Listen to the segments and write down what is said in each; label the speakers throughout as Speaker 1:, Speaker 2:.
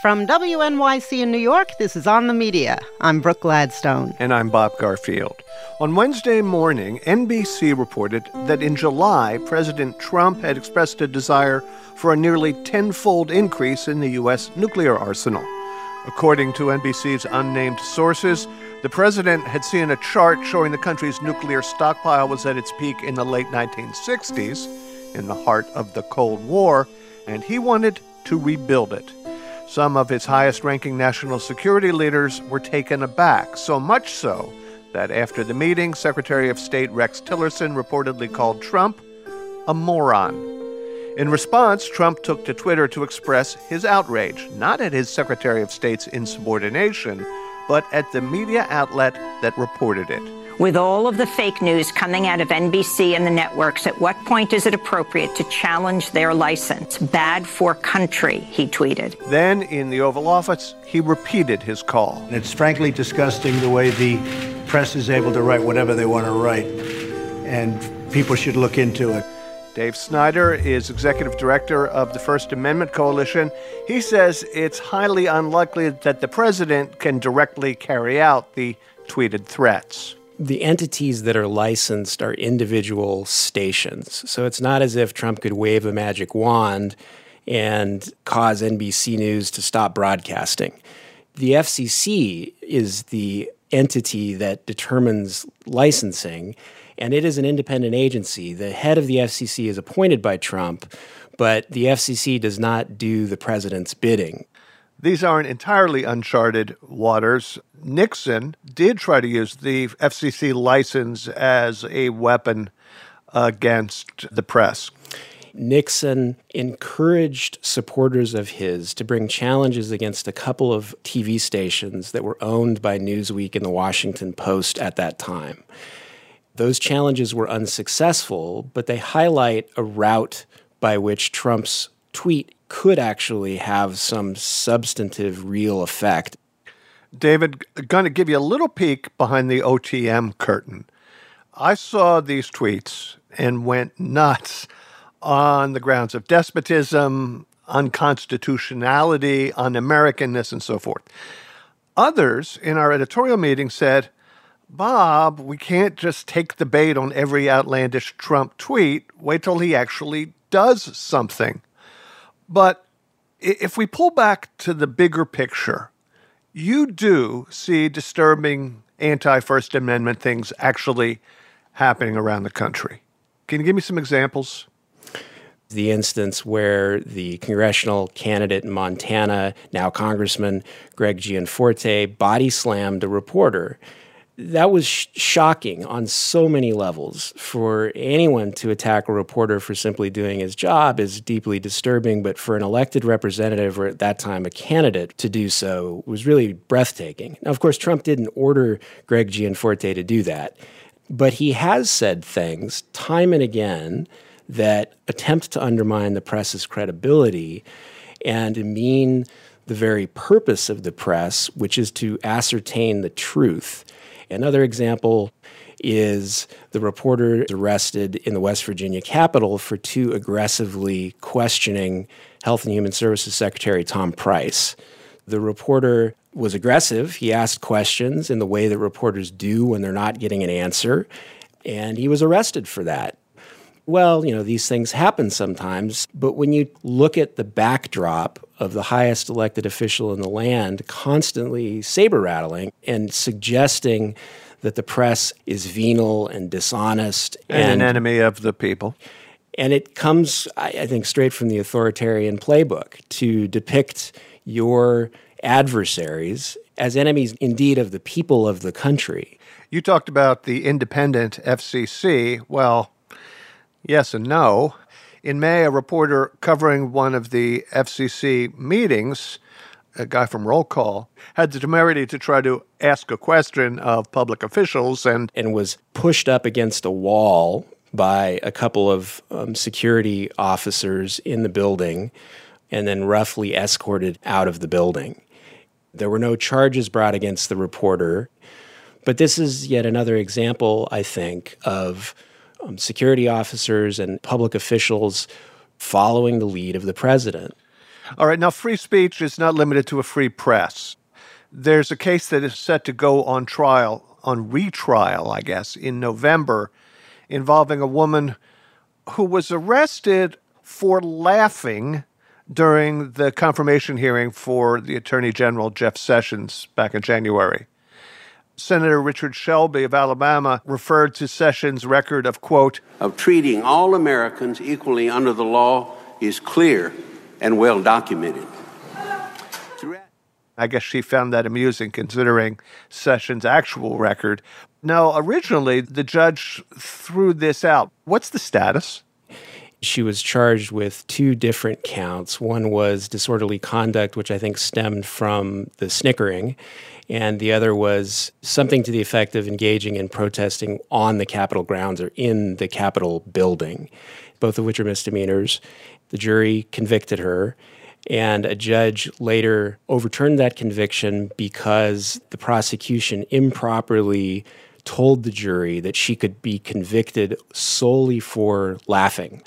Speaker 1: From WNYC in New York, this is On the Media. I'm Brooke Gladstone.
Speaker 2: And I'm Bob Garfield. On Wednesday morning, NBC reported that in July, President Trump had expressed a desire for a nearly tenfold increase in the U.S. nuclear arsenal. According to NBC's unnamed sources, the president had seen a chart showing the country's nuclear stockpile was at its peak in the late 1960s, in the heart of the Cold War, and he wanted to rebuild it. Some of his highest ranking national security leaders were taken aback, so much so that after the meeting, Secretary of State Rex Tillerson reportedly called Trump a moron. In response, Trump took to Twitter to express his outrage, not at his Secretary of State's insubordination, but at the media outlet that reported it
Speaker 3: with all of the fake news coming out of NBC and the networks, at what point is it appropriate to challenge their license? Bad for country, he tweeted.
Speaker 2: Then, in the Oval Office, he repeated his call.
Speaker 4: It's frankly disgusting the way the press is able to write whatever they want to write, and people should look into it.
Speaker 2: Dave Snyder is executive director of the First Amendment Coalition. He says it's highly unlikely that the president can directly carry out the tweeted threats
Speaker 5: the entities that are licensed are individual stations. So it's not as if Trump could wave a magic wand and cause NBC News to stop broadcasting. The FCC is the entity that determines licensing, and it is an independent agency. The head of the FCC is appointed by Trump, but the FCC does not do the president's bidding.
Speaker 2: These aren't entirely uncharted waters. Nixon did try to use the FCC license as a weapon against the press.
Speaker 5: Nixon encouraged supporters of his to bring challenges against a couple of TV stations that were owned by Newsweek and the Washington Post at that time. Those challenges were unsuccessful, but they highlight a route by which Trump's tweet could actually have some substantive, real effect.
Speaker 2: David, going to give you a little peek behind the OTM curtain. I saw these tweets and went nuts on the grounds of despotism, unconstitutionality, un Americanness, and so forth. Others in our editorial meeting said, Bob, we can't just take the bait on every outlandish Trump tweet. Wait till he actually does something. But if we pull back to the bigger picture, you do see disturbing anti First Amendment things actually happening around the country. Can you give me some examples?
Speaker 5: The instance where the congressional candidate in Montana, now Congressman Greg Gianforte, body slammed a reporter that was sh- shocking on so many levels. For anyone to attack a reporter for simply doing his job is deeply disturbing, but for an elected representative, or at that time a candidate, to do so was really breathtaking. Now, of course, Trump didn't order Greg Gianforte to do that, but he has said things time and again that attempt to undermine the press's credibility and mean the very purpose of the press, which is to ascertain the truth. Another example is the reporter arrested in the West Virginia Capitol for too aggressively questioning Health and Human Services Secretary Tom Price. The reporter was aggressive. He asked questions in the way that reporters do when they're not getting an answer, and he was arrested for that. Well, you know, these things happen sometimes, but when you look at the backdrop of the highest elected official in the land constantly saber rattling and suggesting that the press is venal and dishonest
Speaker 2: and, and, an enemy of the people.
Speaker 5: And it comes, I think, straight from the authoritarian playbook to depict your adversaries as enemies indeed of the people of the country.
Speaker 2: You talked about the independent FCC. Well, Yes and no. In May, a reporter covering one of the FCC meetings, a guy from Roll Call, had the temerity to try to ask a question of public officials and,
Speaker 5: and was pushed up against a wall by a couple of um, security officers in the building and then roughly escorted out of the building. There were no charges brought against the reporter, but this is yet another example, I think, of um, security officers and public officials following the lead of the president.
Speaker 2: All right, now free speech is not limited to a free press. There's a case that is set to go on trial, on retrial, I guess, in November, involving a woman who was arrested for laughing during the confirmation hearing for the Attorney General Jeff Sessions back in January. Senator Richard Shelby of Alabama referred to Sessions' record of, quote,
Speaker 6: of treating all Americans equally under the law is clear and well documented.
Speaker 2: I guess she found that amusing considering Sessions' actual record. Now, originally, the judge threw this out. What's the status?
Speaker 5: She was charged with two different counts. One was disorderly conduct, which I think stemmed from the snickering, and the other was something to the effect of engaging in protesting on the Capitol grounds or in the Capitol building, both of which are misdemeanors. The jury convicted her, and a judge later overturned that conviction because the prosecution improperly told the jury that she could be convicted solely for laughing.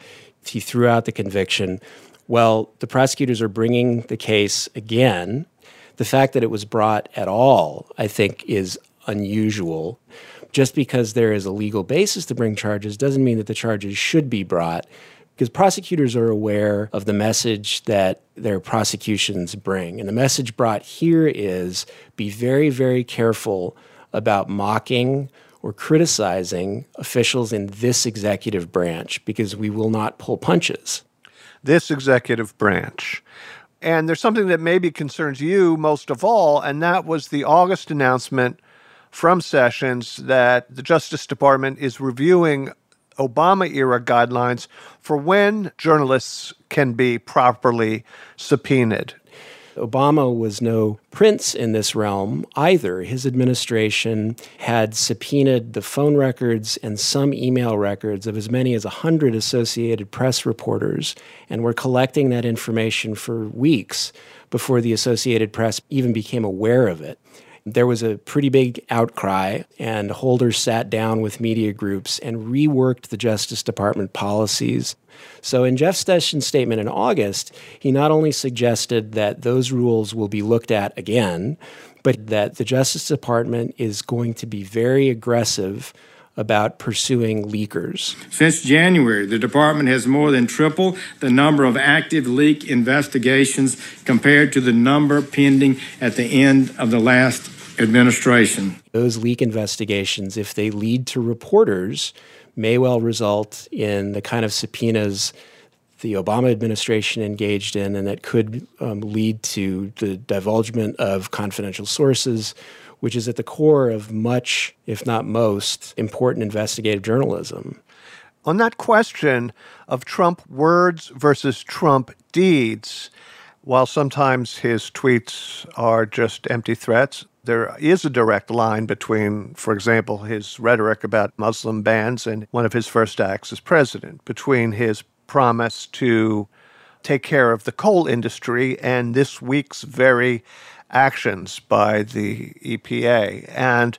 Speaker 5: He threw out the conviction. Well, the prosecutors are bringing the case again. The fact that it was brought at all, I think, is unusual. Just because there is a legal basis to bring charges doesn't mean that the charges should be brought because prosecutors are aware of the message that their prosecutions bring. And the message brought here is be very, very careful about mocking or criticizing officials in this executive branch because we will not pull punches.
Speaker 2: This executive branch. And there's something that maybe concerns you most of all, and that was the August announcement from Sessions that the Justice Department is reviewing Obama era guidelines for when journalists can be properly subpoenaed.
Speaker 5: Obama was no prince in this realm either. His administration had subpoenaed the phone records and some email records of as many as 100 Associated Press reporters and were collecting that information for weeks before the Associated Press even became aware of it. There was a pretty big outcry, and Holder sat down with media groups and reworked the Justice Department policies. So, in Jeff Sessions' statement in August, he not only suggested that those rules will be looked at again, but that the Justice Department is going to be very aggressive about pursuing leakers.
Speaker 7: Since January, the department has more than tripled the number of active leak investigations compared to the number pending at the end of the last administration.
Speaker 5: Those leak investigations, if they lead to reporters, may well result in the kind of subpoenas the Obama administration engaged in, and that could um, lead to the divulgement of confidential sources, which is at the core of much, if not most, important investigative journalism.
Speaker 2: On that question of Trump words versus Trump deeds, while sometimes his tweets are just empty threats, there is a direct line between, for example, his rhetoric about Muslim bans and one of his first acts as president, between his promise to take care of the coal industry and this week's very actions by the EPA, and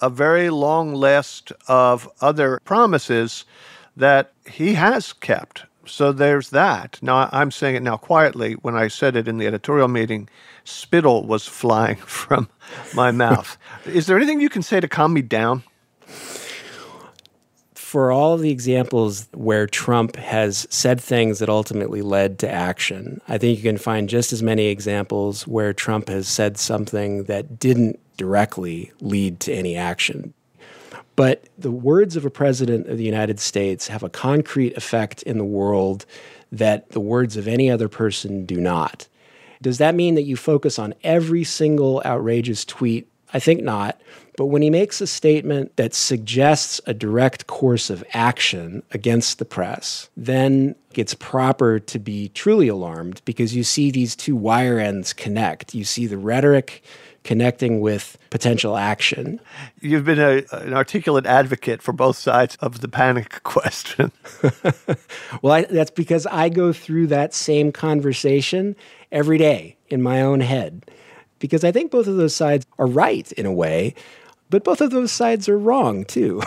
Speaker 2: a very long list of other promises that he has kept. So there's that. Now, I'm saying it now quietly. When I said it in the editorial meeting, spittle was flying from my mouth. Is there anything you can say to calm me down?
Speaker 5: For all the examples where Trump has said things that ultimately led to action, I think you can find just as many examples where Trump has said something that didn't directly lead to any action. But the words of a president of the United States have a concrete effect in the world that the words of any other person do not. Does that mean that you focus on every single outrageous tweet? I think not. But when he makes a statement that suggests a direct course of action against the press, then it's proper to be truly alarmed because you see these two wire ends connect. You see the rhetoric connecting with potential action.
Speaker 2: You've been a, an articulate advocate for both sides of the panic question.
Speaker 5: well, I, that's because I go through that same conversation every day in my own head because I think both of those sides are right in a way, but both of those sides are wrong too.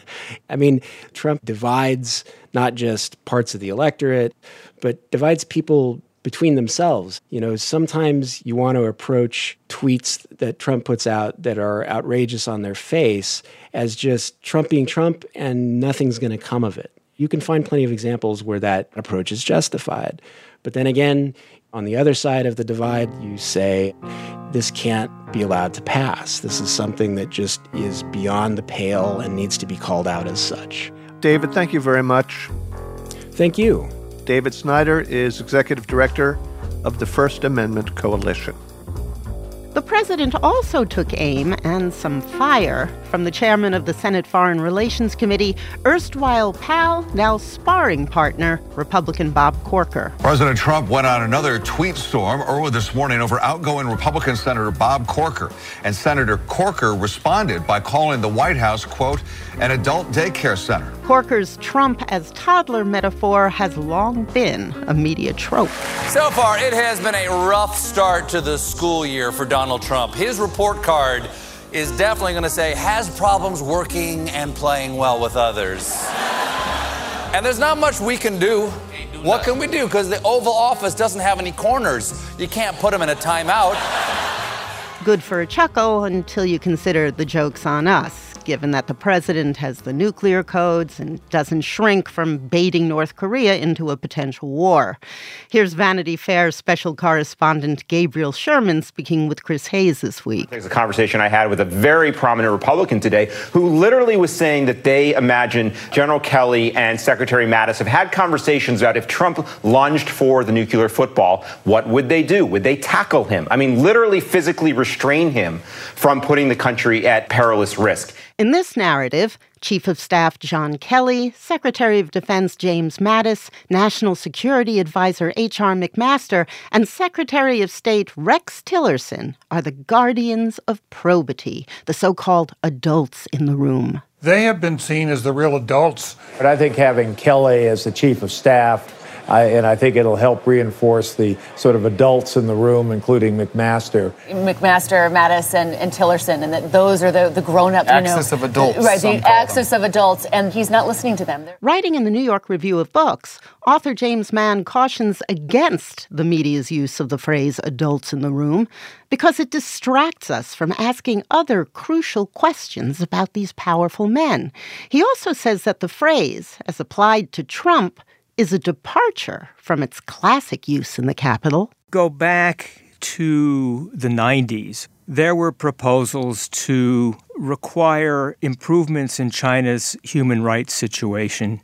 Speaker 5: I mean, Trump divides not just parts of the electorate, but divides people between themselves. You know, sometimes you want to approach tweets that Trump puts out that are outrageous on their face as just Trump being Trump and nothing's going to come of it. You can find plenty of examples where that approach is justified. But then again, on the other side of the divide, you say, this can't be allowed to pass. This is something that just is beyond the pale and needs to be called out as such.
Speaker 2: David, thank you very much.
Speaker 5: Thank you.
Speaker 2: David Snyder is executive director of the First Amendment Coalition.
Speaker 1: The president also took aim and some fire from the chairman of the Senate Foreign Relations Committee, erstwhile pal, now sparring partner, Republican Bob Corker.
Speaker 8: President Trump went on another tweet storm early this morning over outgoing Republican Senator Bob Corker. And Senator Corker responded by calling the White House, quote, an adult daycare center.
Speaker 1: Corker's Trump as toddler metaphor has long been a media trope.
Speaker 9: So far, it has been a rough start to the school year for Donald Trump. His report card is definitely going to say, has problems working and playing well with others. and there's not much we can do. What can we do? Because the Oval Office doesn't have any corners. You can't put them in a timeout.
Speaker 1: Good for a chuckle until you consider the joke's on us given that the president has the nuclear codes and doesn't shrink from baiting North Korea into a potential war. Here's Vanity Fair special correspondent Gabriel Sherman speaking with Chris Hayes this week.
Speaker 10: There's a conversation I had with a very prominent Republican today who literally was saying that they imagine General Kelly and Secretary Mattis have had conversations about if Trump lunged for the nuclear football, what would they do? Would they tackle him? I mean, literally physically restrain him from putting the country at perilous risk.
Speaker 1: In this narrative, Chief of Staff John Kelly, Secretary of Defense James Mattis, National Security Advisor H.R. McMaster, and Secretary of State Rex Tillerson are the guardians of probity, the so called adults in the room.
Speaker 11: They have been seen as the real adults.
Speaker 12: But I think having Kelly as the Chief of Staff I, and I think it'll help reinforce the sort of adults in the room, including McMaster.
Speaker 13: McMaster, Mattis, and, and Tillerson, and that those are the, the grown up,
Speaker 14: you axis of adults.
Speaker 13: Right, the axis them. of adults, and he's not listening to them. They're-
Speaker 1: Writing in the New York Review of Books, author James Mann cautions against the media's use of the phrase adults in the room because it distracts us from asking other crucial questions about these powerful men. He also says that the phrase, as applied to Trump, is a departure from its classic use in the capital.
Speaker 15: Go back to the 90s. There were proposals to require improvements in China's human rights situation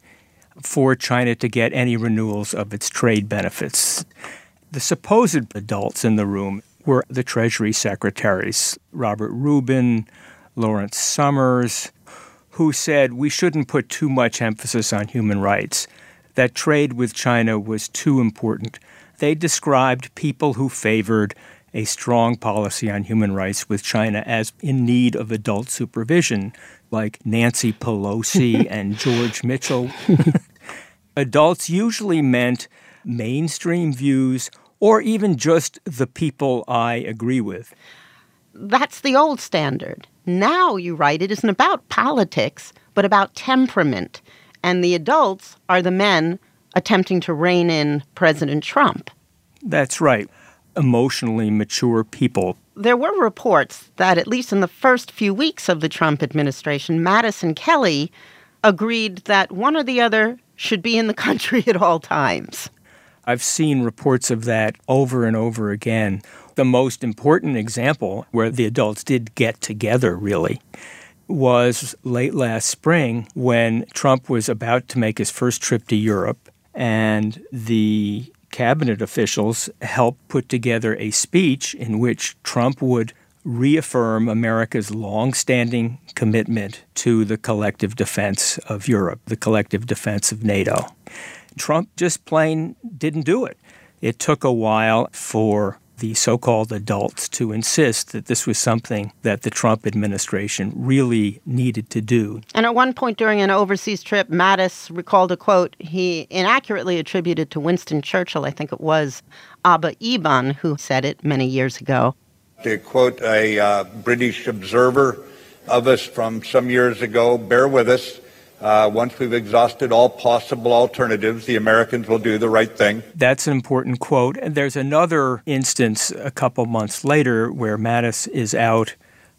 Speaker 15: for China to get any renewals of its trade benefits. The supposed adults in the room were the Treasury secretaries, Robert Rubin, Lawrence Summers, who said we shouldn't put too much emphasis on human rights that trade with China was too important. They described people who favored a strong policy on human rights with China as in need of adult supervision, like Nancy Pelosi and George Mitchell. Adults usually meant mainstream views or even just the people I agree with.
Speaker 1: That's the old standard. Now, you write, it isn't about politics, but about temperament and the adults are the men attempting to rein in President Trump.
Speaker 15: That's right. Emotionally mature people.
Speaker 1: There were reports that, at least in the first few weeks of the Trump administration, Mattis and Kelly agreed that one or the other should be in the country at all times.
Speaker 15: I've seen reports of that over and over again. The most important example where the adults did get together, really, was late last spring when Trump was about to make his first trip to Europe, and the cabinet officials helped put together a speech in which Trump would reaffirm America's long-standing commitment to the collective defense of Europe, the collective defense of NATO. Trump just plain didn't do it. It took a while for the so called adults to insist that this was something that the Trump administration really needed to do.
Speaker 1: And at one point during an overseas trip, Mattis recalled a quote he inaccurately attributed to Winston Churchill, I think it was Abba Eban who said it many years ago.
Speaker 16: To quote a uh, British observer of us from some years ago, bear with us.
Speaker 14: Uh, once we've exhausted all possible alternatives, the Americans will do the right thing.
Speaker 15: That's an important quote. And there's another instance a couple months later where Mattis is out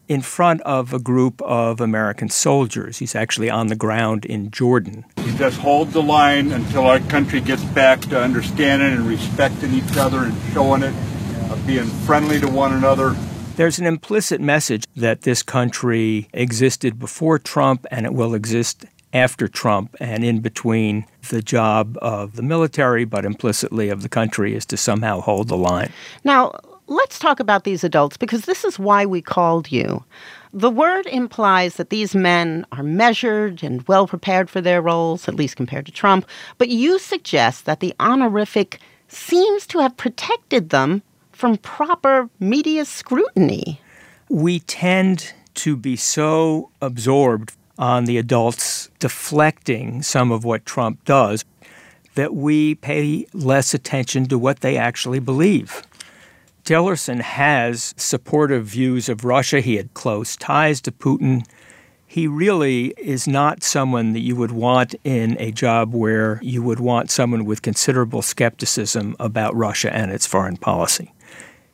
Speaker 15: in front of a group of American soldiers. He's actually on the ground in Jordan.
Speaker 14: He just holds the line until our country gets back to understanding and respecting each other and showing it, uh, being friendly to one another.
Speaker 15: There's an implicit message that this country existed before Trump and it will exist after Trump and in between the job of the military, but implicitly of the country, is to somehow hold the line.
Speaker 1: Now, let's talk about these adults because this is why we called you. The word implies that these men are measured and well prepared for their roles, at least compared to Trump, but you suggest that the honorific seems to have protected them from proper media scrutiny.
Speaker 15: We tend to be so absorbed on the adults deflecting some of what Trump does that we pay less attention to what they actually believe. Tillerson has supportive views of Russia. He had close ties to Putin. He really is not someone that you would want in a job where you would want someone with considerable skepticism about Russia and its foreign policy.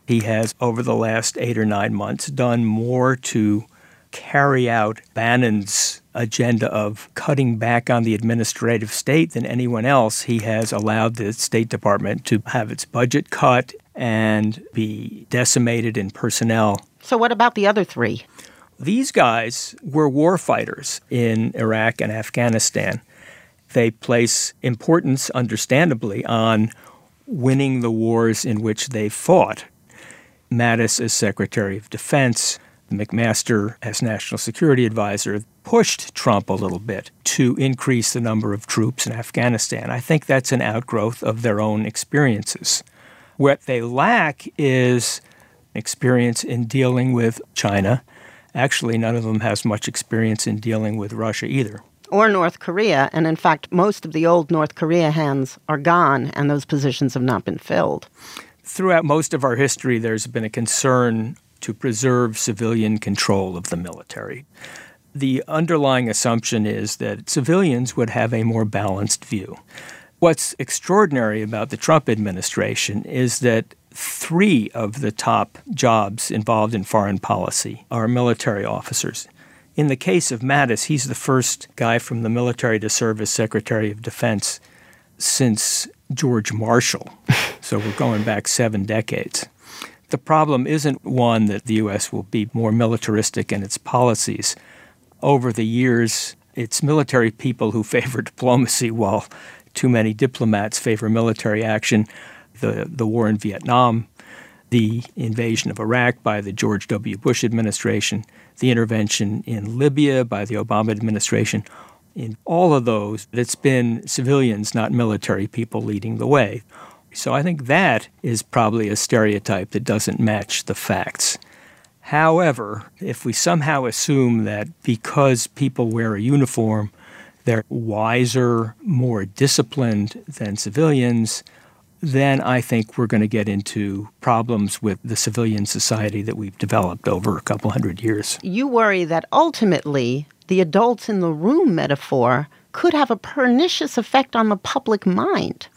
Speaker 15: He has, over the last eight or nine months, done more to carry out Bannon's agenda of cutting back on the administrative state than anyone else. He has allowed the State Department to have its budget cut and be decimated in personnel.
Speaker 1: So, what about the other three?
Speaker 15: These guys were war fighters in Iraq and Afghanistan. They place importance, understandably, on winning the wars in which they fought. Mattis, as Secretary of Defense, McMaster, as National Security Advisor, pushed Trump a little bit to increase the number of troops in Afghanistan. I think that's an outgrowth of their own experiences. What they lack is experience in dealing with China. Actually, none of them has much experience in dealing with Russia either.
Speaker 1: Or North Korea. And in fact, most of the old North Korea hands are gone, and those positions have not been filled.
Speaker 15: Throughout most of our history, there's been a concern to preserve civilian control of the military. The underlying assumption is that civilians would have a more balanced view. What's extraordinary about the Trump administration is that three of the top jobs involved in foreign policy are military officers. In the case of Mattis, he's the first guy from the military to serve as Secretary of Defense since George Marshall. so we're going back seven decades. The problem isn't one that the U.S. will be more militaristic in its policies. Over the years, it's military people who favor diplomacy while too many diplomats favor military action. The, the war in Vietnam, the invasion of Iraq by the George W. Bush administration, the intervention in Libya by the Obama administration. In all of those, it's been civilians, not military people, leading the way. So I think that is probably a stereotype that doesn't match the facts. However, if we somehow assume that because people wear a uniform, they're wiser, more disciplined than civilians, then I think we're going to get into problems with the civilian society that we've developed over a couple hundred years.
Speaker 1: You worry that ultimately the adults in the room metaphor could have a pernicious effect on the public mind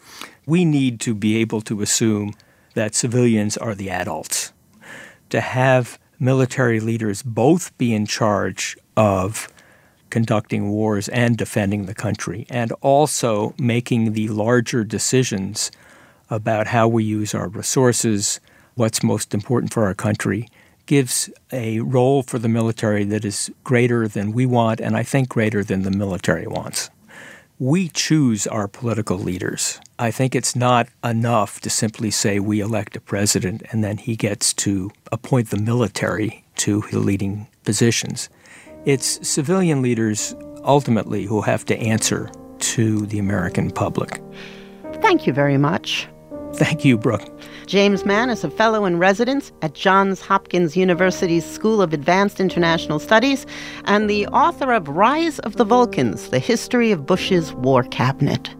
Speaker 15: we need to be able to assume that civilians are the adults. To have military leaders both be in charge of conducting wars and defending the country, and also making the larger decisions about how we use our resources, what's most important for our country, gives a role for the military that is greater than we want, and I think greater than the military wants we choose our political leaders. I think it's not enough to simply say we elect a president and then he gets to appoint the military to the leading positions. It's civilian leaders ultimately who have to answer to the American public.
Speaker 1: Thank you very much.
Speaker 15: Thank you, Brooke.
Speaker 1: James Mann is a fellow in residence at Johns Hopkins University's School of Advanced International Studies and the author of Rise of the Vulcans The History of Bush's War Cabinet.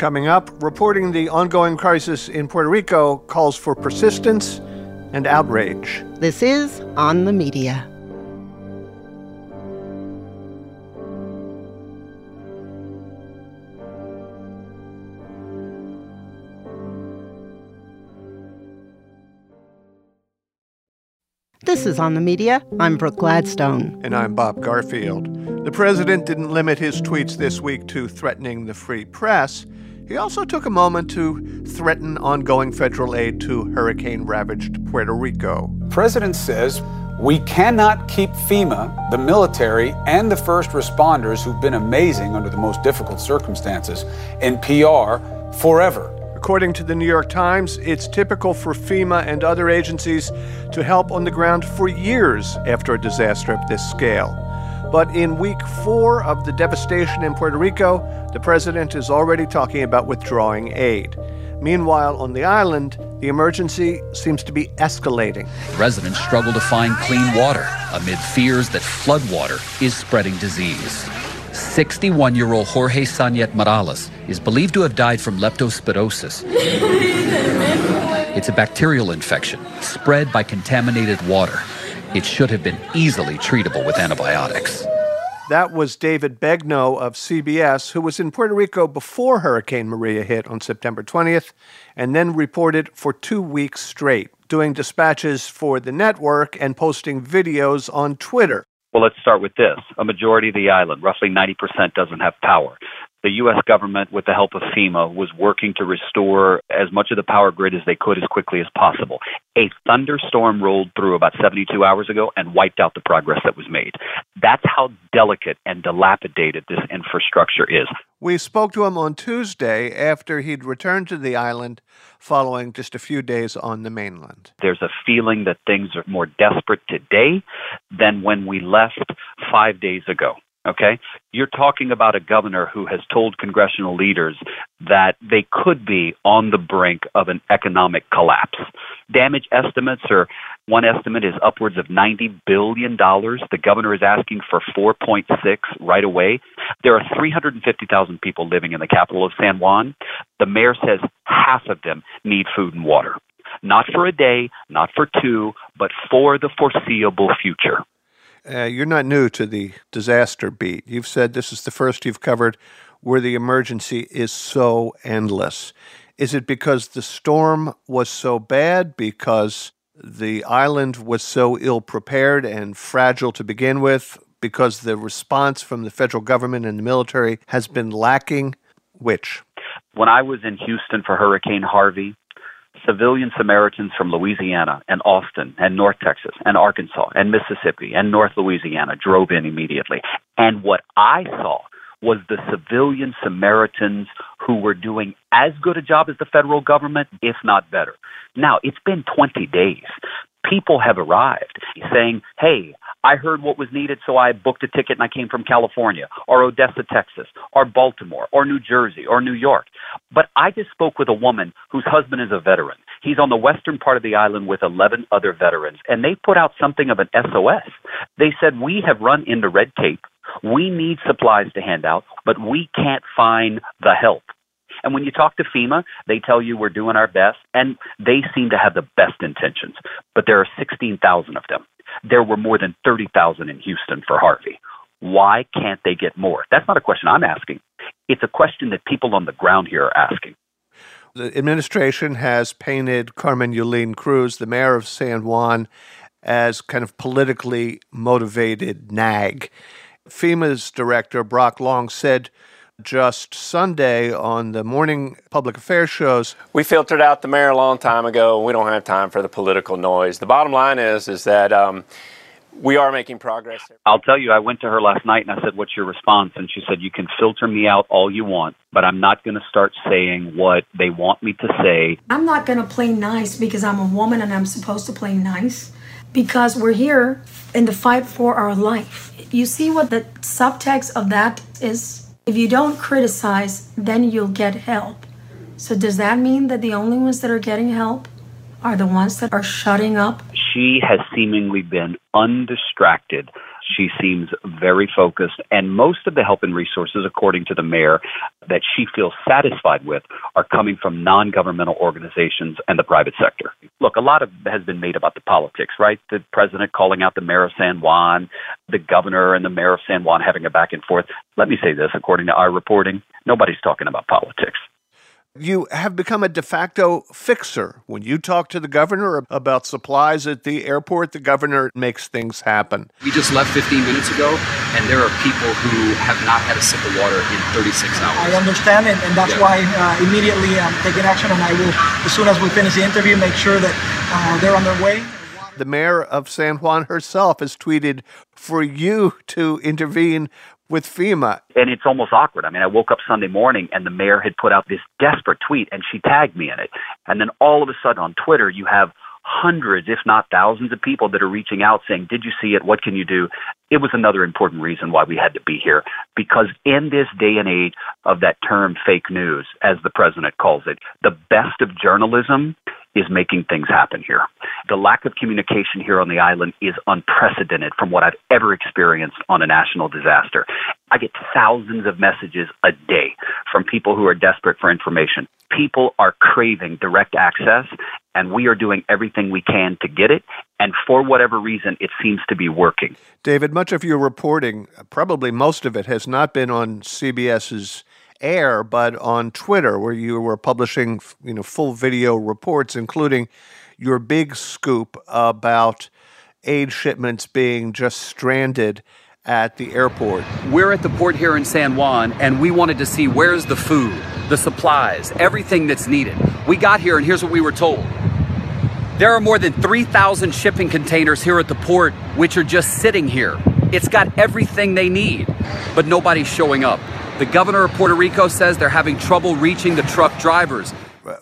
Speaker 2: Coming up, reporting the ongoing crisis in Puerto Rico calls for persistence and outrage.
Speaker 1: This is On the Media. This is On the Media. I'm Brooke Gladstone.
Speaker 2: And I'm Bob Garfield. The president didn't limit his tweets this week to threatening the free press. He also took a moment to threaten ongoing federal aid to hurricane ravaged Puerto Rico.
Speaker 16: President says we cannot keep FEMA, the military, and the first responders who've been amazing under the most difficult circumstances in PR forever.
Speaker 2: According to the New York Times, it's typical for FEMA and other agencies to help on the ground for years after a disaster of this scale. But in week four of the devastation in Puerto Rico, the president is already talking about withdrawing aid. Meanwhile, on the island, the emergency seems to be escalating.
Speaker 17: Residents struggle to find clean water amid fears that floodwater is spreading disease. 61 year old Jorge Sanet Morales is believed to have died from leptospirosis. It's a bacterial infection spread by contaminated water. It should have been easily treatable with antibiotics.
Speaker 2: That was David Begnaud of CBS, who was in Puerto Rico before Hurricane Maria hit on September 20th, and then reported for two weeks straight, doing dispatches for the network and posting videos on Twitter.
Speaker 18: Well, let's start with this. A majority of the island, roughly 90%, doesn't have power. The U.S. government, with the help of FEMA, was working to restore as much of the power grid as they could as quickly as possible. A thunderstorm rolled through about 72 hours ago and wiped out the progress that was made. That's how delicate and dilapidated this infrastructure is.
Speaker 2: We spoke to him on Tuesday after he'd returned to the island following just a few days on the mainland.
Speaker 18: There's a feeling that things are more desperate today than when we left five days ago. Okay? You're talking about a governor who has told congressional leaders that they could be on the brink of an economic collapse. Damage estimates are one estimate is upwards of $90 billion. The governor is asking for 4.6 right away. There are 350,000 people living in the capital of San Juan. The mayor says half of them need food and water. Not for a day, not for two, but for the foreseeable future.
Speaker 2: Uh, you're not new to the disaster beat. You've said this is the first you've covered where the emergency is so endless. Is it because the storm was so bad, because the island was so ill prepared and fragile to begin with, because the response from the federal government and the military has been lacking? Which?
Speaker 18: When I was in Houston for Hurricane Harvey, civilian Samaritans from Louisiana and Austin and North Texas and Arkansas and Mississippi and North Louisiana drove in immediately. And what I saw was the civilian Samaritans who were doing as good a job as the federal government, if not better. Now, it's been 20 days. People have arrived saying, hey, I heard what was needed, so I booked a ticket and I came from California or Odessa, Texas, or Baltimore, or New Jersey, or New York. But I just spoke with a woman whose husband is a veteran. He's on the western part of the island with 11 other veterans, and they put out something of an SOS. They said, We have run into red tape. We need supplies to hand out, but we can't find the help. And when you talk to FEMA, they tell you we're doing our best, and they seem to have the best intentions. But there are 16,000 of them. There were more than 30,000 in Houston for Harvey. Why can't they get more? That's not a question I'm asking. It's a question that people on the ground here are asking.
Speaker 2: The administration has painted Carmen Yulín Cruz, the mayor of San Juan, as kind of politically motivated nag. FEMA's director, Brock Long, said just Sunday on the morning public affairs shows.
Speaker 19: We filtered out the mayor a long time ago, we don't have time for the political noise. The bottom line is, is that um, we are making progress.
Speaker 18: I'll tell you, I went to her last night and I said, What's your response? And she said, You can filter me out all you want, but I'm not going to start saying what they want me to say.
Speaker 20: I'm not going to play nice because I'm a woman and I'm supposed to play nice because we're here in the fight for our life. You see what the subtext of that is? If you don't criticize, then you'll get help. So, does that mean that the only ones that are getting help are the ones that are shutting up?
Speaker 18: She has seemingly been undistracted. She seems very focused, and most of the help and resources, according to the mayor, that she feels satisfied with are coming from non governmental organizations and the private sector. Look, a lot of has been made about the politics, right? The president calling out the mayor of San Juan, the governor and the mayor of San Juan having a back and forth. Let me say this according to our reporting, nobody's talking about politics.
Speaker 2: You have become a de facto fixer. When you talk to the governor about supplies at the airport, the governor makes things happen.
Speaker 17: We just left 15 minutes ago, and there are people who have not had a sip of water in 36 hours.
Speaker 21: I understand, and, and that's
Speaker 17: Yeah.
Speaker 21: why uh, immediately I'm taking action, and I will, as soon as we finish the interview, make sure that uh, they're on their way.
Speaker 2: The mayor of San Juan herself has tweeted for you to intervene with FEMA.
Speaker 18: And it's almost awkward. I mean, I woke up Sunday morning and the mayor had put out this desperate tweet and she tagged me in it. And then all of a sudden on Twitter, you have hundreds, if not thousands, of people that are reaching out saying, Did you see it? What can you do? It was another important reason why we had to be here. Because in this day and age of that term fake news, as the president calls it, the best of journalism is making things happen here. The lack of communication here on the island is unprecedented from what I've ever experienced on a national disaster. I get thousands of messages a day from people who are desperate for information. People are craving direct access, and we are doing everything we can to get it. And for whatever reason, it seems to be working.
Speaker 2: David, much of your reporting, probably most of it, has not been on CBS's air, but on Twitter, where you were publishing, you know, full video reports, including your big scoop about aid shipments being just stranded at the airport.
Speaker 17: We're at the port here in San Juan, and we wanted to see where's the food, the supplies, everything that's needed. We got here, and here's what we were told. There are more than 3,000 shipping containers here at the port, which are just sitting here. It's got everything they need, but nobody's showing up. The governor of Puerto Rico says they're having trouble reaching the truck drivers.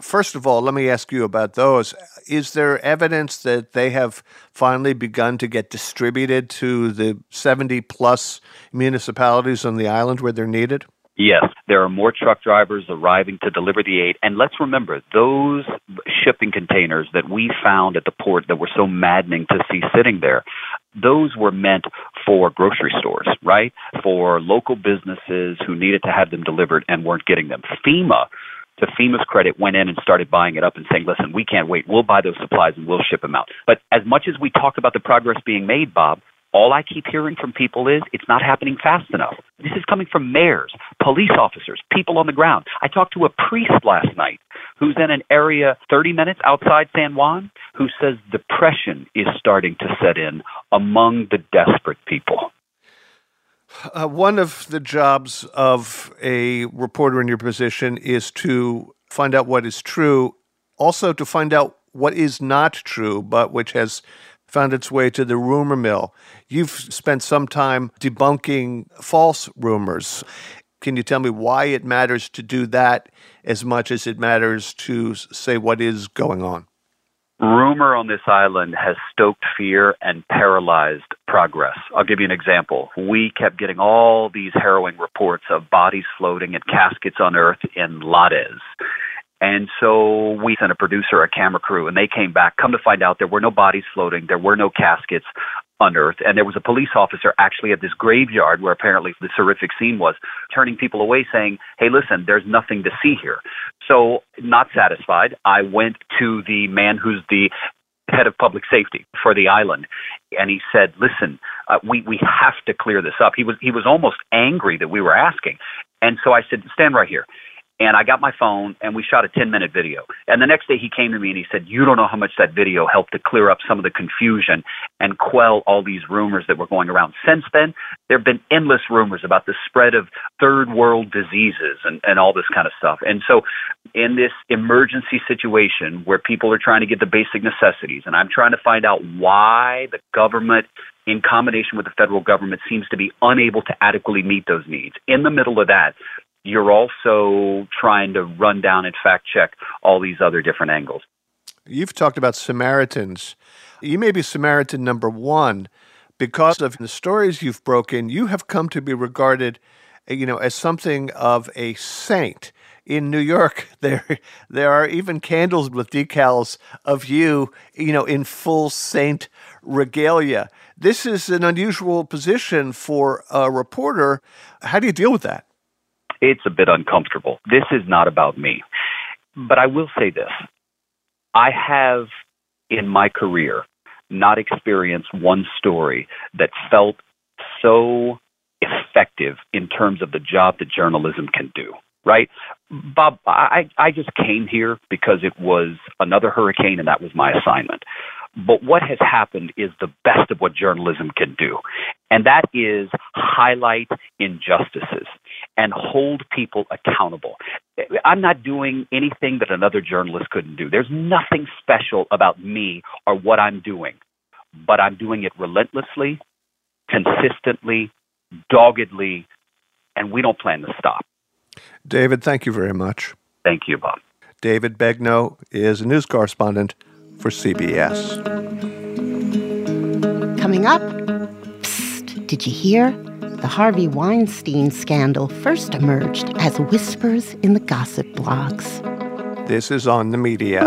Speaker 2: First of all, let me ask you about those. Is there evidence that they have finally begun to get distributed to the 70 plus municipalities on the island where they're needed?
Speaker 18: Yes, there are more truck drivers arriving to deliver the aid. And let's remember, those shipping containers that we found at the port that were so maddening to see sitting there, those were meant for grocery stores, right? For local businesses who needed to have them delivered and weren't getting them. FEMA, to FEMA's credit, went in and started buying it up and saying, listen, we can't wait. We'll buy those supplies and we'll ship them out. But as much as we talk about the progress being made, Bob, all I keep hearing from people is it's not happening fast enough. This is coming from mayors, police officers, people on the ground. I talked to a priest last night who's in an area 30 minutes outside San Juan who says depression is starting to set in among the desperate people.
Speaker 2: Uh, one of the jobs of a reporter in your position is to find out what is true, also to find out what is not true, but which has found its way to the rumor mill. You've spent some time debunking false rumors. Can you tell me why it matters to do that as much as it matters to say what is going on?
Speaker 18: Rumor on this island has stoked fear and paralyzed progress. I'll give you an example. We kept getting all these harrowing reports of bodies floating and caskets unearthed in Lares. And so we sent a producer, a camera crew, and they came back. Come to find out, there were no bodies floating, there were no caskets unearthed, and there was a police officer actually at this graveyard where apparently this horrific scene was, turning people away, saying, "Hey, listen, there's nothing to see here." So, not satisfied, I went to the man who's the head of public safety for the island, and he said, "Listen, uh, we we have to clear this up." He was he was almost angry that we were asking, and so I said, "Stand right here." And I got my phone and we shot a 10 minute video. And the next day he came to me and he said, You don't know how much that video helped to clear up some of the confusion and quell all these rumors that were going around. Since then, there have been endless rumors about the spread of third world diseases and, and all this kind of stuff. And so, in this emergency situation where people are trying to get the basic necessities, and I'm trying to find out why the government in combination with the federal government seems to be unable to adequately meet those needs. In the middle of that, you're also trying to run down and fact check all these other different angles.
Speaker 2: You've talked about Samaritans. You may be Samaritan number one because of the stories you've broken. You have come to be regarded, you know, as something of a saint. In New York, there there are even candles with decals of you, you know, in full saint regalia. This is an unusual position for a reporter. How do you deal with that?
Speaker 18: It's a bit uncomfortable. This is not about me. But I will say this I have, in my career, not experienced one story that felt so effective in terms of the job that journalism can do. right? Bob, I, I just came here because it was another hurricane and that was my assignment. But what has happened is the best of what journalism can do, and that is highlight injustices and hold people accountable. I'm not doing anything that another journalist couldn't do. There's nothing special about me or what I'm doing, but I'm doing it relentlessly, consistently, doggedly, and we don't plan to stop.
Speaker 2: David, thank you very much.
Speaker 18: Thank you, Bob.
Speaker 2: David Begnaud is a news correspondent for CBS.
Speaker 1: Coming up, psst, did you hear? The Harvey Weinstein scandal first emerged as whispers in the gossip blogs.
Speaker 2: This is on the media.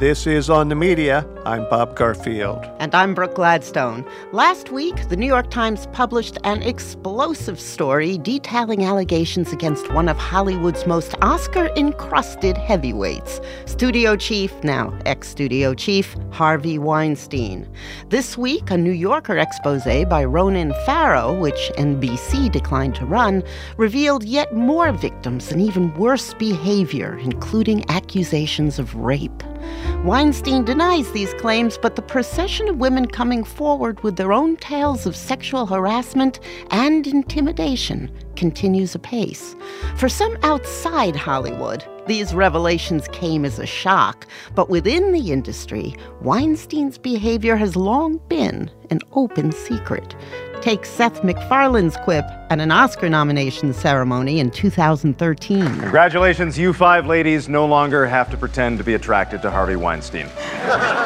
Speaker 2: This is On the Media. I'm Bob Garfield.
Speaker 1: And I'm Brooke Gladstone. Last week, the New York Times published an explosive story detailing allegations against one of Hollywood's most Oscar encrusted heavyweights, studio chief, now ex studio chief, Harvey Weinstein. This week, a New Yorker expose by Ronan Farrow, which NBC declined to run, revealed yet more victims and even worse behavior, including accusations of rape. Weinstein denies these claims, but the procession of women coming forward with their own tales of sexual harassment and intimidation continues apace. For some outside Hollywood, these revelations came as a shock, but within the industry, Weinstein's behavior has long been an open secret. Take Seth MacFarlane's quip at an Oscar nomination ceremony in 2013.
Speaker 22: Congratulations, you five ladies no longer have to pretend to be attracted to Harvey Weinstein.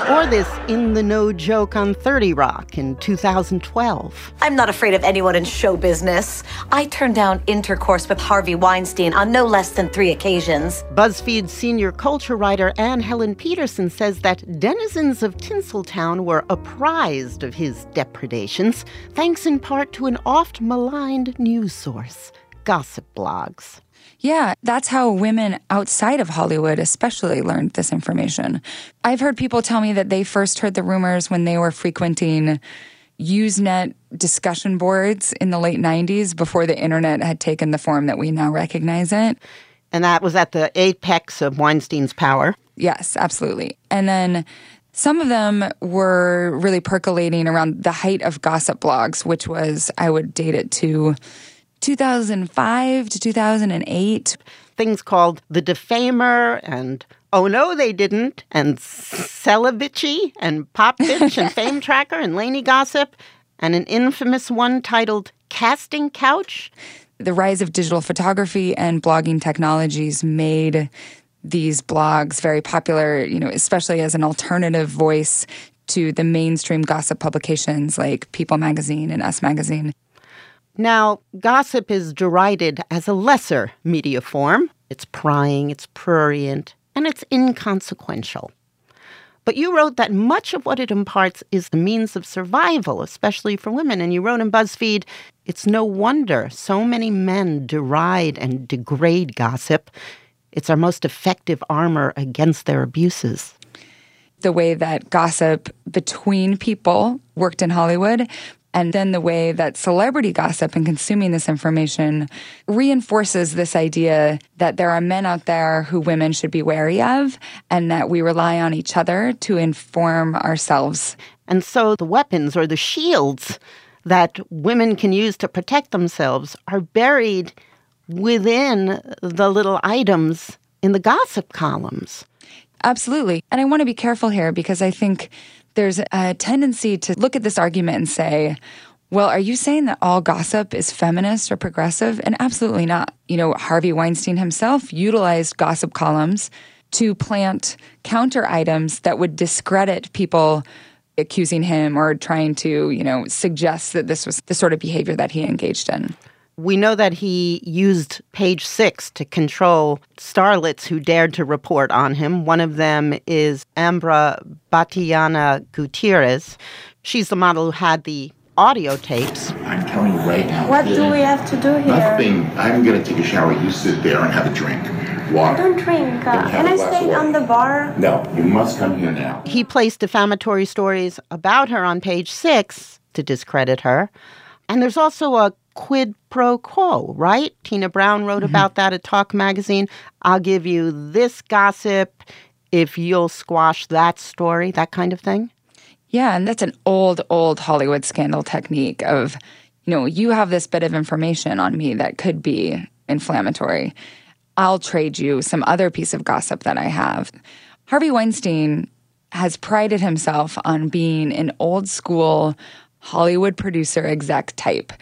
Speaker 1: or this in the know joke on 30 Rock in 2012.
Speaker 23: I'm not afraid of anyone in show business. I turned down intercourse with Harvey Weinstein on no less than three occasions.
Speaker 1: BuzzFeed senior culture writer Anne Helen Petersen says that denizens of Tinseltown were apprised of his depredations thanks in part to an oft maligned news source, gossip blogs.
Speaker 24: Yeah, that's how women outside of Hollywood especially learned this information. I've heard people tell me that they first heard the rumors when they were frequenting Usenet discussion boards in the late 90s before the internet had taken the form that we now recognize it.
Speaker 1: And that was at the apex of Weinstein's power.
Speaker 24: Yes, absolutely. And then some of them were really percolating around the height of gossip blogs, which was, I would date it to 2005 to 2008.
Speaker 1: Things called The Defamer and Oh No They Didn't and Celebitchy and Pop Bitch and Fame Tracker and Lainey Gossip and an infamous one titled Casting Couch.
Speaker 24: The rise of digital photography and blogging technologies made these blogs very popular, you know, especially as an alternative voice to the mainstream gossip publications like People Magazine and Us Magazine.
Speaker 1: Now, gossip is derided as a lesser media form. It's prying, it's prurient, and it's inconsequential. But you wrote that much of what it imparts is the means of survival, especially for women. And you wrote in BuzzFeed, it's no wonder so many men deride and degrade gossip. It's our most effective armor against their abuses.
Speaker 24: The way that gossip between people worked in Hollywood, and then the way that celebrity gossip and consuming this information reinforces this idea that there are men out there who women should be wary of and that we rely on each other to inform ourselves.
Speaker 1: And so the weapons or the shields that women can use to protect themselves are buried within the little items in the gossip columns.
Speaker 24: Absolutely. And I want to be careful here because I think there's a tendency to look at this argument and say, well, are you saying that all gossip is feminist or progressive? And absolutely not. You know, Harvey Weinstein himself utilized gossip columns to plant counter items that would discredit people accusing him or trying to, you know, suggest that this was the sort of behavior that he engaged in.
Speaker 1: We know that he used page six to control starlets who dared to report on him. One of them is Ambra Battilana Gutierrez. She's the model who had the audio tapes.
Speaker 25: I'm telling you right now.
Speaker 26: What do we have to do here?
Speaker 25: Nothing. I'm going to take a shower. You sit there and have a drink. Water.
Speaker 26: I don't drink. Uh, can I stay on the bar?
Speaker 25: No, you must come here now.
Speaker 1: He placed defamatory stories about her on page six to discredit her. And there's also a quid pro quo, right? Tina Brown wrote mm-hmm. about that at Talk Magazine. I'll give you this gossip if you'll squash that story, that kind of thing.
Speaker 24: Yeah, and that's an old, old Hollywood scandal technique of, you know, you have this bit of information on me that could be inflammatory. I'll trade you some other piece of gossip that I have. Harvey Weinstein has prided himself on being an old school Hollywood producer exec type.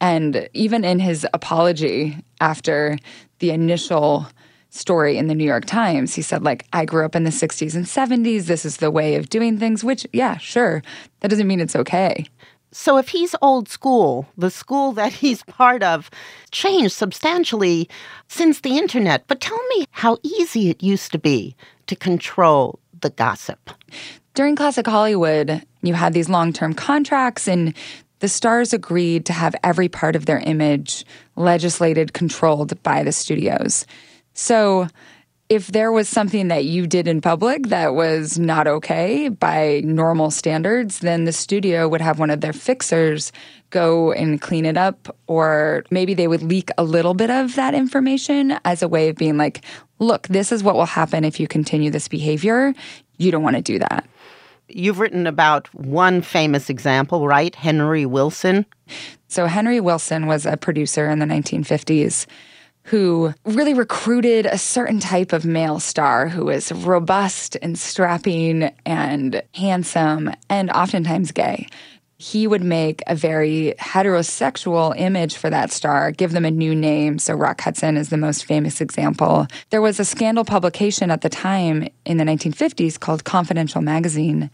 Speaker 24: And even in his apology after the initial story in the New York Times, he said, like, I grew up in the 60s and 70s. This is the way of doing things, which, yeah, sure. That doesn't mean it's okay.
Speaker 1: So if he's old school, the school that he's part of changed substantially since the internet. But tell me how easy it used to be to control the gossip.
Speaker 24: During classic Hollywood, you had these long term contracts, and the stars agreed to have every part of their image legislated, controlled by the studios. So if there was something that you did in public that was not okay by normal standards, then the studio would have one of their fixers go and clean it up, or maybe they would leak a little bit of that information as a way of being like, look, this is what will happen if you continue this behavior. You don't want to do that.
Speaker 1: You've written about one famous example, right? Henry Willson.
Speaker 24: So, Henry Willson was a producer in the 1950s who really recruited a certain type of male star who was robust and strapping and handsome and oftentimes gay. He would make a very heterosexual image for that star, give them a new name. So, Rock Hudson is the most famous example. There was a scandal publication at the time in the 1950s called Confidential Magazine.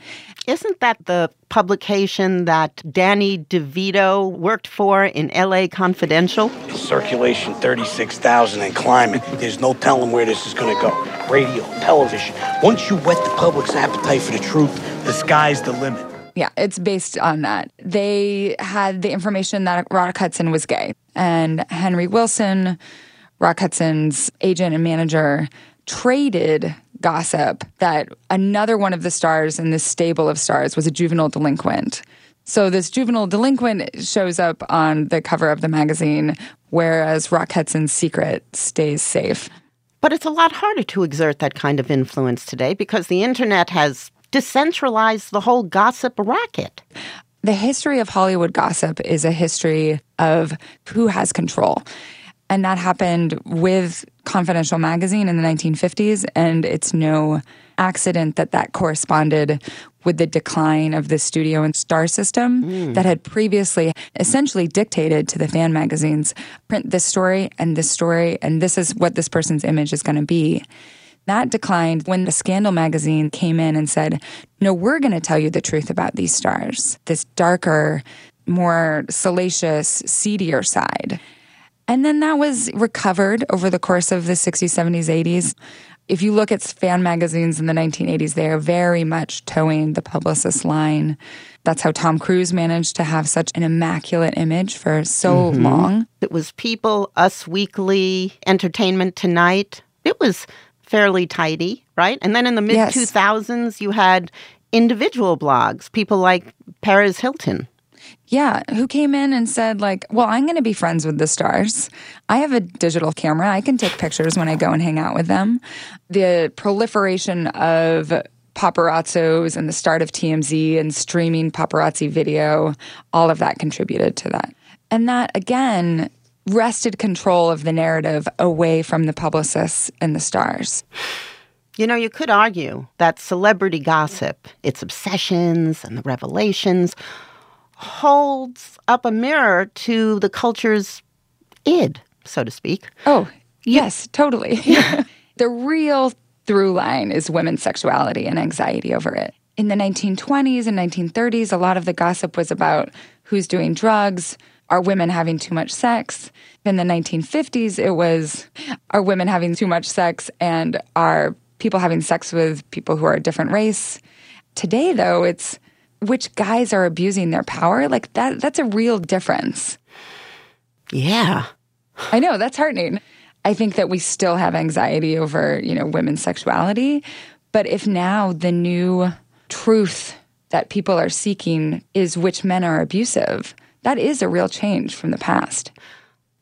Speaker 1: Isn't that the publication that Danny DeVito worked for in LA Confidential?
Speaker 27: Circulation 36,000 and climbing. There's no telling where this is going to go. Radio, television. Once you whet the public's appetite for the truth, the sky's the limit.
Speaker 24: Yeah, it's based on that. They had the information that Rock Hudson was gay, and Henry Willson, Rock Hudson's agent and manager, traded gossip that another one of the stars in this stable of stars was a juvenile delinquent. So this juvenile delinquent shows up on the cover of the magazine, whereas Rock Hudson's secret stays safe.
Speaker 1: But it's a lot harder to exert that kind of influence today because the internet has decentralized the whole gossip racket.
Speaker 24: The history of Hollywood gossip is a history of who has control. And that happened with Confidential Magazine in the 1950s. And it's no accident that that corresponded with the decline of the studio and star system
Speaker 1: Hmm.
Speaker 24: that had previously essentially dictated to the fan magazines print this story and this story, and this is what this person's image is going to be. That declined when the Scandal magazine came in and said, No, we're going to tell you the truth about these stars, this darker, more salacious, seedier side. And then that was recovered over the course of the 60s, 70s, 80s. If you look at fan magazines in the 1980s, they are very much towing the publicist line. That's how Tom Cruise managed to have such an immaculate image for so
Speaker 1: Mhm.
Speaker 24: long.
Speaker 1: It was People, Us Weekly, Entertainment Tonight. It was fairly tidy, right? And then in the mid
Speaker 24: Yes.
Speaker 1: 2000s, you had individual blogs, people like Perez Hilton.
Speaker 24: Yeah, who came in and said, like, well, I'm going to be friends with the stars. I have a digital camera. I can take pictures when I go and hang out with them. The proliferation of paparazzos and the start of TMZ and streaming paparazzi video, all of that contributed to that. And that, again, wrested control of the narrative away from the publicists and the stars.
Speaker 1: You know, you could argue that celebrity gossip, its obsessions and the revelations, holds up a mirror to the culture's id, so to speak.
Speaker 24: Oh, yes, totally. the real through line is women's sexuality and anxiety over it. In the 1920s and 1930s, a lot of the gossip was about who's doing drugs, are women having too much sex. In the 1950s, it was are women having too much sex and are people having sex with people who are a different race. Today, though, it's which guys are abusing their power, like that that's a real difference.
Speaker 1: Yeah.
Speaker 24: I know, that's heartening. I think that we still have anxiety over, you know, women's sexuality, but if now the new truth that people are seeking is which men are abusive, that is a real change from the past.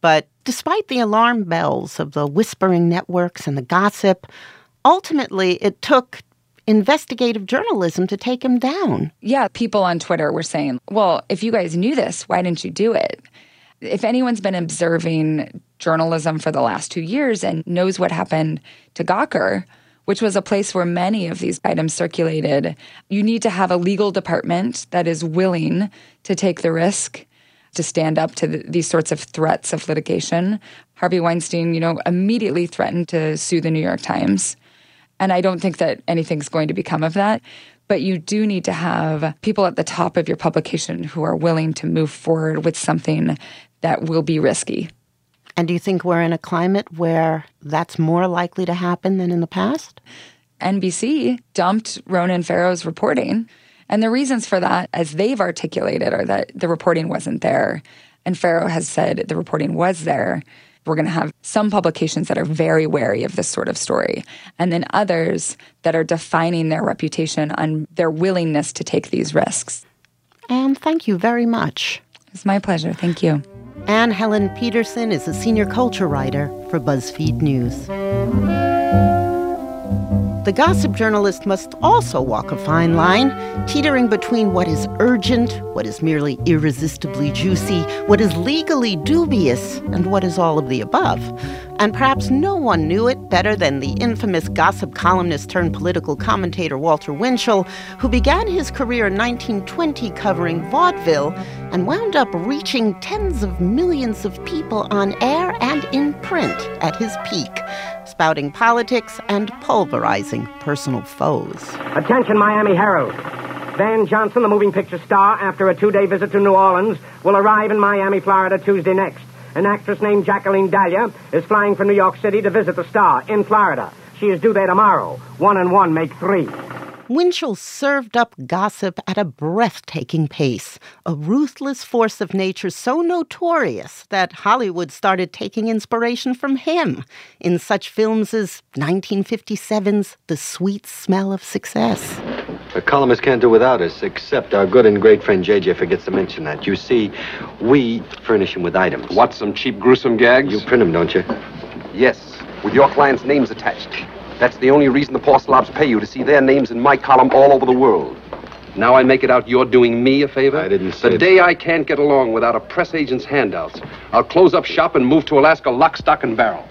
Speaker 1: But despite the alarm bells of the whispering networks and the gossip, ultimately it took investigative journalism to take him down.
Speaker 24: Yeah, people on Twitter were saying, well, if you guys knew this, why didn't you do it? If anyone's been observing journalism for the last two years and knows what happened to Gawker, which was a place where many of these items circulated, you need to have a legal department that is willing to take the risk to stand up to the, these sorts of threats of litigation. Harvey Weinstein, you know, immediately threatened to sue the New York Times. And I don't think that anything's going to become of that. But you do need to have people at the top of your publication who are willing to move forward with something that will be risky.
Speaker 1: And do you think we're in a climate where that's more likely to happen than in the past?
Speaker 24: NBC dumped Ronan Farrow's reporting. And the reasons for that, as they've articulated, are that the reporting wasn't there. And Farrow has said the reporting was there. We're going to have some publications that are very wary of this sort of story, and then others that are defining their reputation on their willingness to take these risks.
Speaker 1: And thank you very much.
Speaker 24: It's my pleasure. Thank you.
Speaker 1: Anne Helen Petersen is a senior culture writer for BuzzFeed News. The gossip journalist must also walk a fine line, teetering between what is urgent, what is merely irresistibly juicy, what is legally dubious, and what is all of the above. And perhaps no one knew it better than the infamous gossip columnist turned political commentator Walter Winchell, who began his career in 1920 covering vaudeville and wound up reaching tens of millions of people on air and in print at his peak spouting politics and pulverizing personal foes.
Speaker 28: Attention, Miami Herald. Van Johnson, the moving picture star, after a two day visit to New Orleans, will arrive in Miami, Florida Tuesday next. An actress named Jacqueline Dahlia is flying from New York City to visit the star in Florida. She is due there tomorrow. One and one make three.
Speaker 1: Winchell served up gossip at a breathtaking pace, a ruthless force of nature so notorious that Hollywood started taking inspiration from him in such films as 1957's The Sweet Smell of Success.
Speaker 29: The columnists can't do without us, except our good and great friend JJ forgets to mention that. You see, we furnish him with items.
Speaker 30: What, some cheap, gruesome gags?
Speaker 29: You print them, don't you?
Speaker 30: Yes, with your clients' names attached. That's the only reason the poor slobs pay you to see their names in my column all over the world. Now I make it out you're doing me a favor?
Speaker 29: I didn't say
Speaker 30: The day I can't get along without a press agent's handouts, I'll close up shop and move to Alaska lock, stock, and barrel.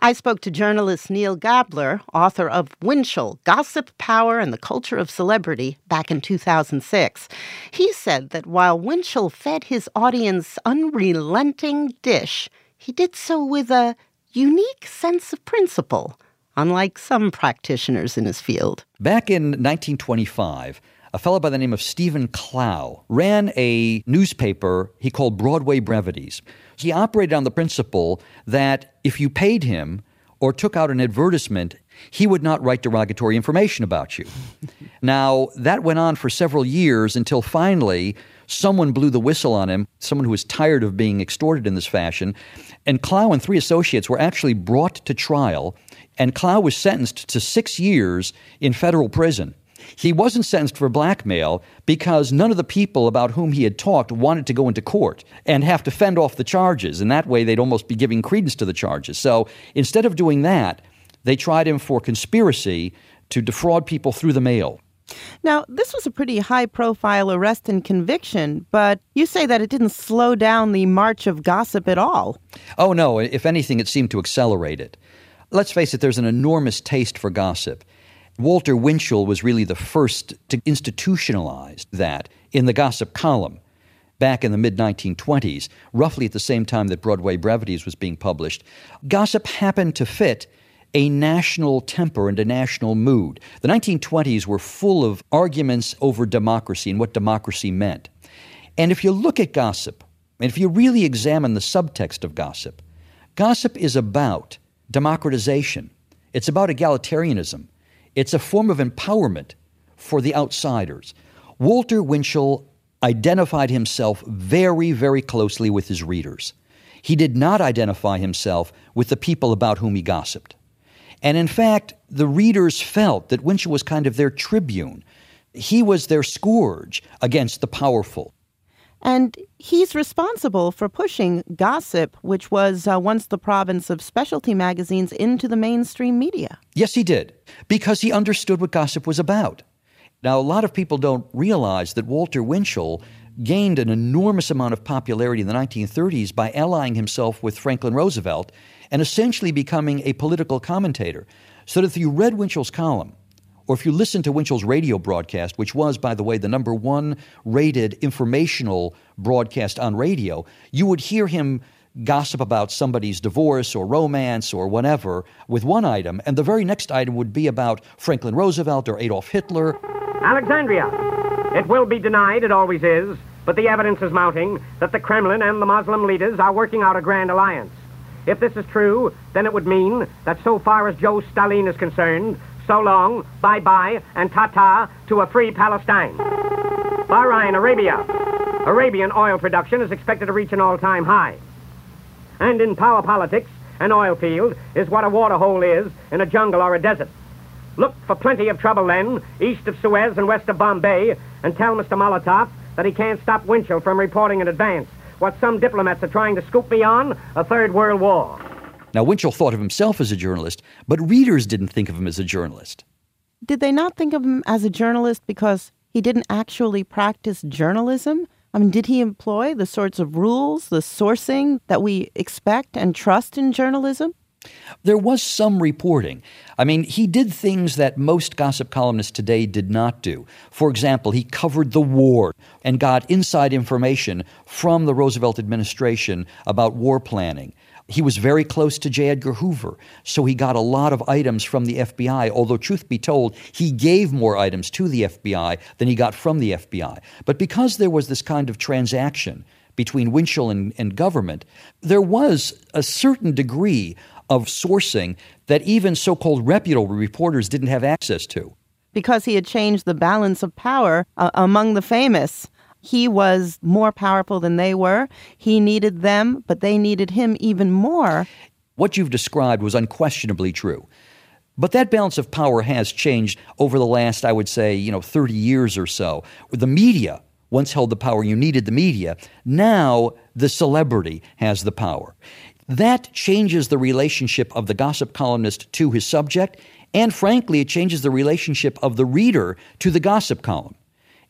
Speaker 1: I spoke to journalist Neal Gabler, author of Winchell Gossip, Power, and the Culture of Celebrity, back in 2006. He said that while Winchell fed his audience unrelenting dish, he did so with a unique sense of principle unlike some practitioners in his field.
Speaker 31: Back in 1925, a fellow by the name of Stephen Clow ran a newspaper he called Broadway Brevities. He operated on the principle that if you paid him or took out an advertisement, he would not write derogatory information about you. now, that went on for several years until finally someone blew the whistle on him, someone who was tired of being extorted in this fashion. And Clow and three associates were actually brought to trial and Clow was sentenced to six years in federal prison. He wasn't sentenced for blackmail because none of the people about whom he had talked wanted to go into court and have to fend off the charges. And that way, they'd almost be giving credence to the charges. So instead of doing that, they tried him for conspiracy to defraud people through the mail.
Speaker 32: Now, this was a pretty high profile arrest and conviction, but you say that it didn't slow down the march of gossip at all.
Speaker 31: Oh, no. If anything, it seemed to accelerate it. Let's face it, there's an enormous taste for gossip. Walter Winchell was really the first to institutionalize that in the gossip column back in the mid 1920s, roughly at the same time that Broadway Brevities was being published. Gossip happened to fit a national temper and a national mood. The 1920s were full of arguments over democracy and what democracy meant. And if you look at gossip, and if you really examine the subtext of gossip, gossip is about democratization. It's about egalitarianism. It's a form of empowerment for the outsiders. Walter Winchell identified himself very, very closely with his readers. He did not identify himself with the people about whom he gossiped. And in fact, the readers felt that Winchell was kind of their tribune. He was their scourge against the powerful.
Speaker 32: And he's responsible for pushing gossip, which was uh, once the province of specialty magazines, into the mainstream media.
Speaker 31: Yes, he did, because he understood what gossip was about. Now, a lot of people don't realize that Walter Winchell gained an enormous amount of popularity in the 1930s by allying himself with Franklin Roosevelt and essentially becoming a political commentator. So that if you read Winchell's column, or if you listen to Winchell's radio broadcast, which was, by the way, the number one rated informational broadcast on radio, you would hear him gossip about somebody's divorce or romance or whatever with one item, and the very next item would be about Franklin Roosevelt or Adolf Hitler.
Speaker 28: Alexandria. It will be denied, it always is, but the evidence is mounting that the Kremlin and the Muslim leaders are working out a grand alliance. If this is true, then it would mean that so far as Joe Stalin is concerned, so long, bye bye, and ta ta to a free Palestine. Bahrain, Arabia. Arabian oil production is expected to reach an all time high. And in power politics, an oil field is what a water hole is in a jungle or a desert. Look for plenty of trouble then, east of Suez and west of Bombay, and tell Mr. Molotov that he can't stop Winchell from reporting in advance what some diplomats are trying to scoop me on a third world war.
Speaker 31: Now, Winchell thought of himself as a journalist, but readers didn't think of him as a journalist.
Speaker 32: Did they not think of him as a journalist because he didn't actually practice journalism? I mean, did he employ the sorts of rules, the sourcing that we expect and trust in journalism?
Speaker 31: There was some reporting. I mean, he did things that most gossip columnists today did not do. For example, he covered the war and got inside information from the Roosevelt administration about war planning. He was very close to J. Edgar Hoover, so he got a lot of items from the FBI, although, truth be told, he gave more items to the FBI than he got from the FBI. But because there was this kind of transaction between Winchell and, and government, there was a certain degree of sourcing that even so called reputable reporters didn't have access to.
Speaker 32: Because he had changed the balance of power uh, among the famous. He was more powerful than they were. He needed them, but they needed him even more.
Speaker 31: What you've described was unquestionably true. But that balance of power has changed over the last, I would say, you know, 30 years or so. The media once held the power, you needed the media. Now the celebrity has the power. That changes the relationship of the gossip columnist to his subject, and frankly, it changes the relationship of the reader to the gossip column.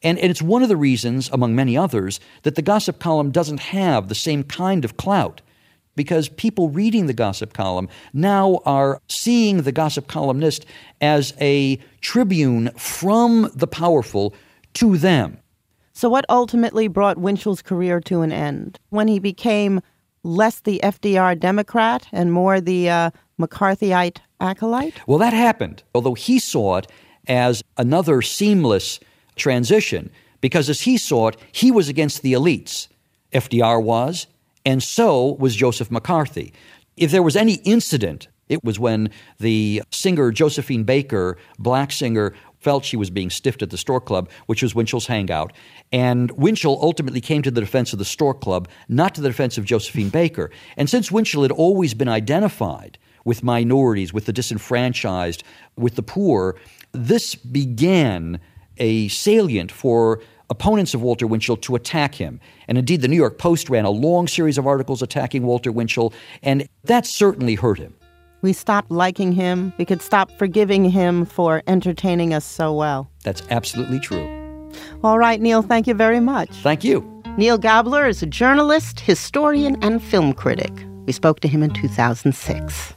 Speaker 31: And, and it's one of the reasons, among many others, that the gossip column doesn't have the same kind of clout because people reading the gossip column now are seeing the gossip columnist as a tribune from the powerful to them.
Speaker 32: So, what ultimately brought Winchell's career to an end? When he became less the FDR Democrat and more the uh, McCarthyite acolyte?
Speaker 31: Well, that happened, although he saw it as another seamless transition, because as he saw it, he was against the elites. FDR was, and so was Joseph McCarthy. If there was any incident, it was when the singer Josephine Baker, black singer, felt she was being stiffed at the Stork Club, which was Winchell's hangout. And Winchell ultimately came to the defense of the Stork Club, not to the defense of Josephine Baker. And since Winchell had always been identified with minorities, with the disenfranchised, with the poor, this began a salient for opponents of Walter Winchell to attack him. And indeed, the New York Post ran a long series of articles attacking Walter Winchell, and that certainly hurt him.
Speaker 32: We stopped liking him. We could stop forgiving him for entertaining us so well.
Speaker 31: That's absolutely true.
Speaker 32: All right, Neal, thank you very much.
Speaker 31: Thank you.
Speaker 1: Neal Gabler is a journalist, historian, and film critic. We spoke to him in 2006.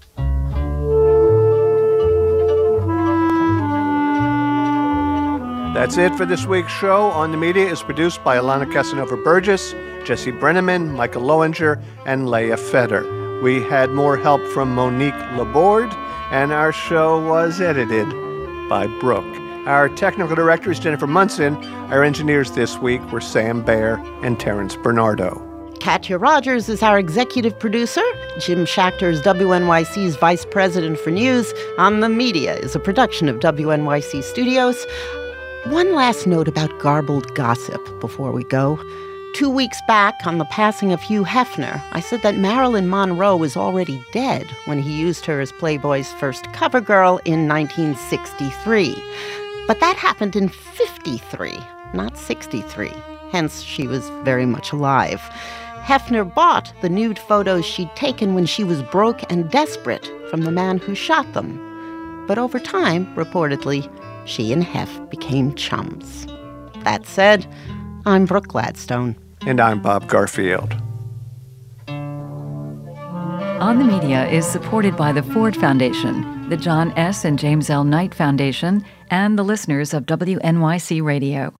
Speaker 2: That's it for this week's show. On the Media is produced by Alana Casanova Burgess, Jesse Brenneman, Michael Lowinger, and Leah Feder. We had more help from Monique Laborde, and our show was edited by Brooke. Our technical director is Jennifer Munson. Our engineers this week were Sam Baer and Terrence Bernardo.
Speaker 1: Katya Rogers is our executive producer. Jim Schachter is WNYC's vice president for news. On the Media is a production of WNYC Studios. One last note about garbled gossip before we go. Two weeks back, on the passing of Hugh Hefner, I said that Marilyn Monroe was already dead when he used her as Playboy's first cover girl in 1963. But that happened in 53, not 63. Hence, she was very much alive. Hefner bought the nude photos she'd taken when she was broke and desperate from the man who shot them. But over time, reportedly, she and Hef became chums. That said, I'm Brooke Gladstone.
Speaker 2: And I'm Bob Garfield.
Speaker 33: On the Media is supported by the Ford Foundation, the John S. and James L. Knight Foundation, and the listeners of WNYC Radio.